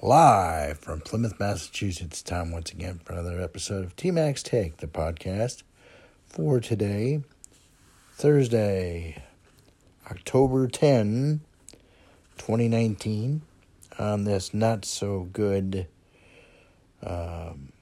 live from Plymouth, Massachusetts. Time once again for another episode of TMAC's Take, the podcast for today, Thursday, October 10, 2019, on this not so good um,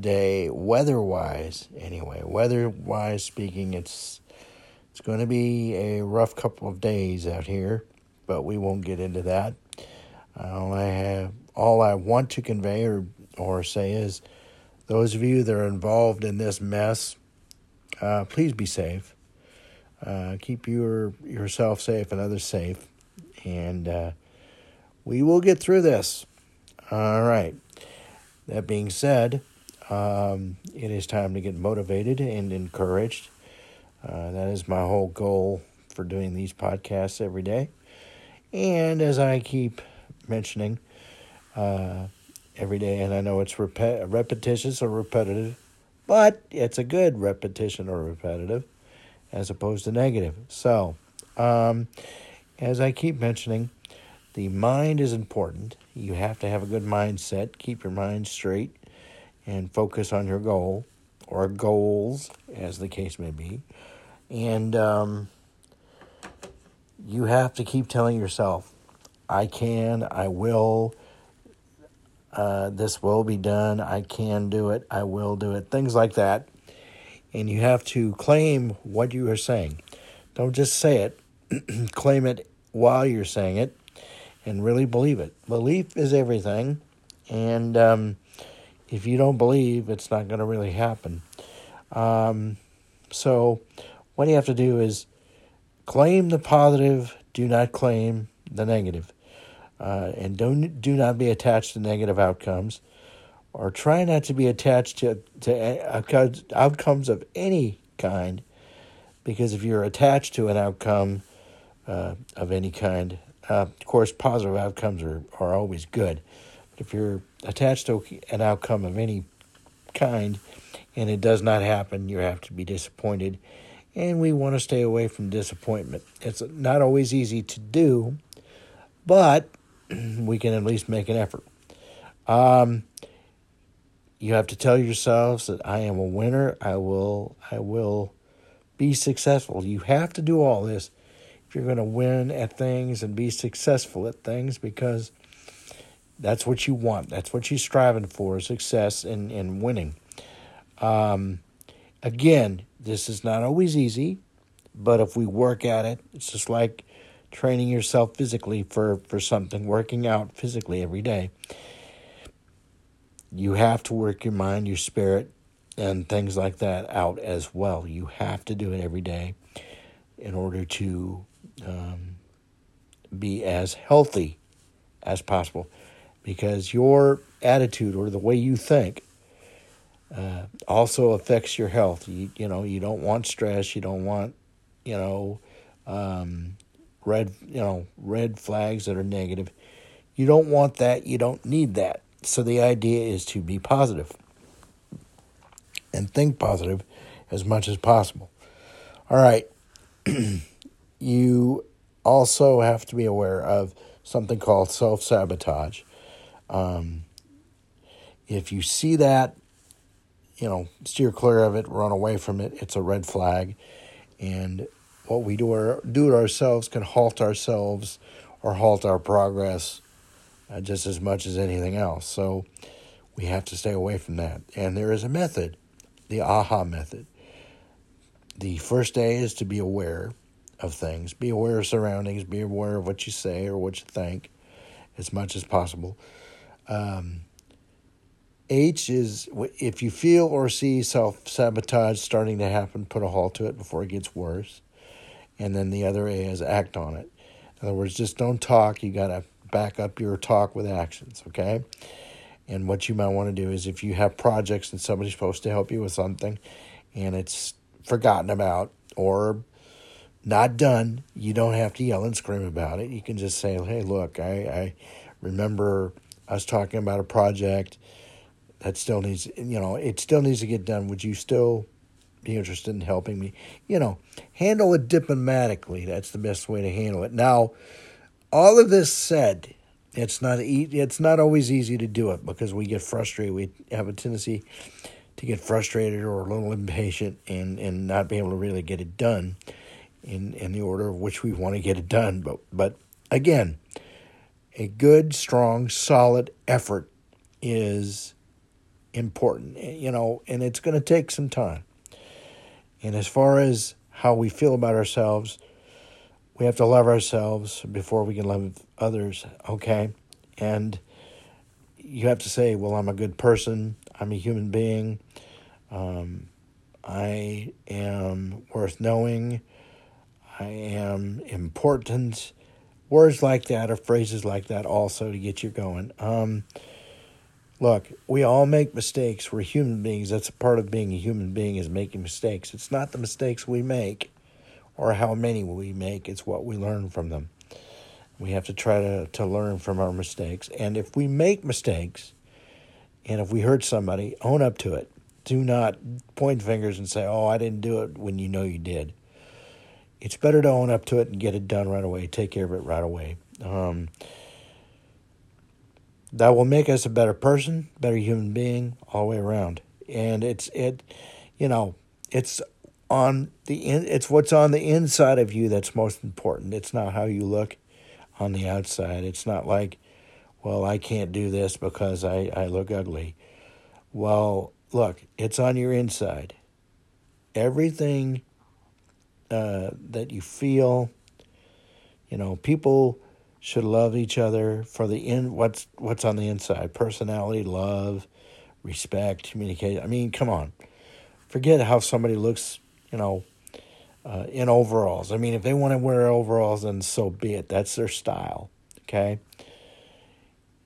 day, weather wise, anyway. Weather wise speaking, it's. It's going to be a rough couple of days out here, but we won't get into that. All I have, all I want to convey or or say is, those of you that are involved in this mess, uh, please be safe. Uh, keep your yourself safe and others safe, and uh, we will get through this. All right. That being said, um, it is time to get motivated and encouraged. Uh, that is my whole goal for doing these podcasts every day. And as I keep mentioning uh, every day, and I know it's rep- repetitious or repetitive, but it's a good repetition or repetitive as opposed to negative. So, um, as I keep mentioning, the mind is important. You have to have a good mindset, keep your mind straight, and focus on your goal or goals, as the case may be. And um, you have to keep telling yourself, I can, I will, uh, this will be done, I can do it, I will do it, things like that. And you have to claim what you are saying. Don't just say it, claim it while you're saying it and really believe it. Belief is everything. And um, if you don't believe, it's not going to really happen. Um, so, what you have to do is claim the positive, do not claim the negative. Uh, and don't do not be attached to negative outcomes, or try not to be attached to to outcomes of any kind, because if you're attached to an outcome uh, of any kind, uh, of course, positive outcomes are are always good. But if you're attached to an outcome of any kind, and it does not happen, you have to be disappointed. And we want to stay away from disappointment. It's not always easy to do, but we can at least make an effort. Um, you have to tell yourselves that I am a winner. I will. I will be successful. You have to do all this if you're going to win at things and be successful at things because that's what you want. That's what you're striving for: success and and winning. Um, again, this is not always easy, but if we work at it, it's just like training yourself physically for, for something, working out physically every day. You have to work your mind, your spirit, and things like that out as well. You have to do it every day in order to um, be as healthy as possible because your attitude or the way you think uh, also affects your health. You, you know, you don't want stress, you don't want, you know, um, red you know red flags that are negative. You don't want that. You don't need that. So the idea is to be positive and think positive as much as possible. All right. You also have to be aware of something called self-sabotage. Um, if you see that you know steer clear of it run away from it it's a red flag. And what we do, our, do it ourselves can halt ourselves or halt our progress uh, just as much as anything else. So we have to stay away from that. And there is a method, the AHA method. The first day is to be aware of things, be aware of surroundings, be aware of what you say or what you think as much as possible. Um, H is if you feel or see self sabotage starting to happen, put a halt to it before it gets worse and then the other A is act on it. In other words, just don't talk. You got to back up your talk with actions, okay? And what you might want to do is if you have projects and somebody's supposed to help you with something and it's forgotten about or not done, you don't have to yell and scream about it. You can just say, hey, look, I, I remember us talking about a project that still needs, you know, it still needs to get done. Would you still be interested in helping me. You know, handle it diplomatically. That's the best way to handle it. Now, all of this said, it's not e- it's not always easy to do it because we get frustrated. We have a tendency to get frustrated or a little impatient and, and not be able to really get it done in in the order of which we want to get it done. But but again, a good, strong, solid effort is important. You know, and it's going to take some time. And as far as how we feel about ourselves, we have to love ourselves before we can love others, okay? And you have to say, well, I'm a good person, I'm a human being, um, I am worth knowing, I am important. Words like that or phrases like that also to get you going. Um, look, we all make mistakes. We're human beings. That's a part of being a human being is making mistakes. It's not the mistakes we make or how many we make, it's what we learn from them. We have to try to, to learn from our mistakes. And if we make mistakes, and if we hurt somebody, own up to it. Do not point fingers and say, oh, I didn't do it when you know you did. It's better to own up to it and get it done right away, take care of it right away. Um, that will make us a better person, better human being all the way around. And it's, it, you know, it's on the in, it's what's on the inside of you that's most important. It's not how you look on the outside. It's not like, well, I can't do this because I, I look ugly. Well, look, it's on your inside. Everything uh, that you feel, you know, people should love each other for the in what's what's on the inside personality love respect communication i mean come on forget how somebody looks you know, uh, in overalls. I mean, if they want to wear overalls, then so be it. That's their style. Okay.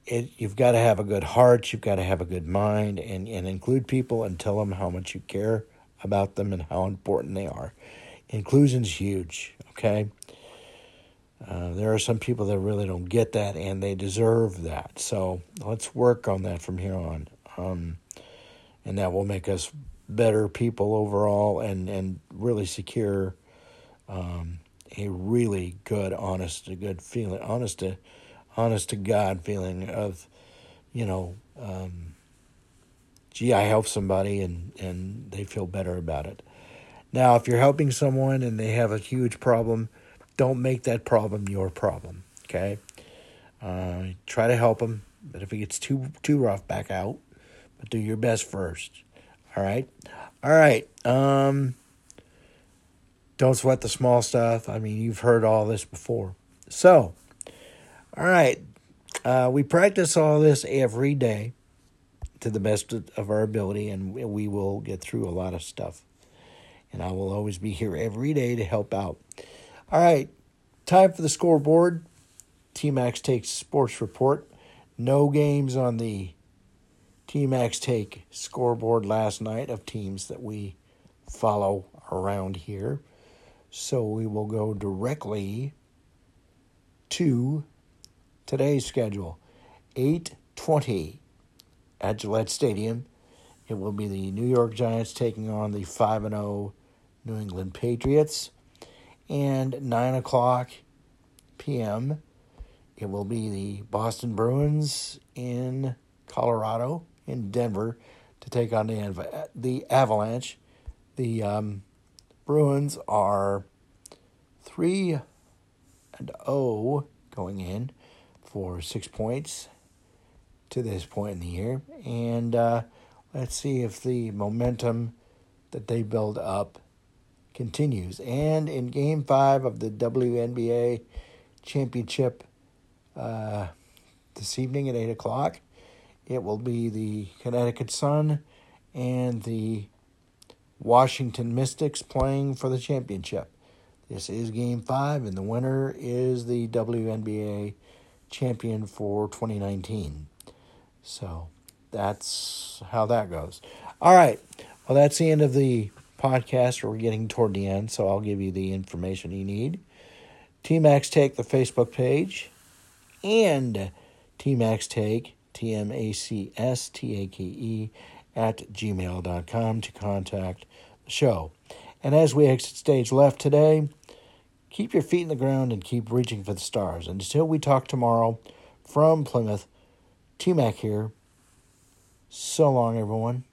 It, you've got to have a good heart. You've got to have a good mind, and, and include people and tell them how much you care about them and how important they are. Inclusion's huge. Okay. Uh, there are some people that really don't get that, and they deserve that. So let's work on that from here on, um, and that will make us better people overall and, and really secure um, a really good, honest, a good feeling, honest to, honest to God feeling of, you know, um, gee, I help somebody and, and they feel better about it. Now, if you're helping someone and they have a huge problem, don't make that problem your problem. Okay, uh, try to help them, but if it gets too too rough, back out. But do your best first. All right. All right. Um, don't sweat the small stuff. I mean, you've heard all this before. So, all right. Uh, we practice all this every day to the best of our ability, and we will get through a lot of stuff. And I will always be here every day to help out. All right. Time for the scoreboard. TMAC's takes sports report. No games on the TMAC's take scoreboard last night of teams that we follow around here. So we will go directly to today's schedule. 8:20 at Gillette Stadium. It will be the New York Giants taking on the 5 and 0 New England Patriots. And 9 o'clock p.m. It will be the Boston Bruins in Colorado in Denver to take on the the Avalanche. The um, Bruins are three and zero oh going in for six points to this point in the year, and uh, let's see if the momentum that they build up continues. And in Game Five of the WNBA championship uh, this evening at eight o'clock. It will be the Connecticut Sun and the Washington Mystics playing for the championship. This is game five, and the winner is the WNBA champion for 2019. So that's how that goes. All right. Well, that's the end of the podcast. We're getting toward the end, so I'll give you the information you need. TMAC's Take, the Facebook page, and TMAC's Take T M A C S T A K E, at gmail.com to contact the show. And as we exit stage left today, keep your feet in the ground and keep reaching for the stars. And until we talk tomorrow, from Plymouth, T Mac here. So long, everyone.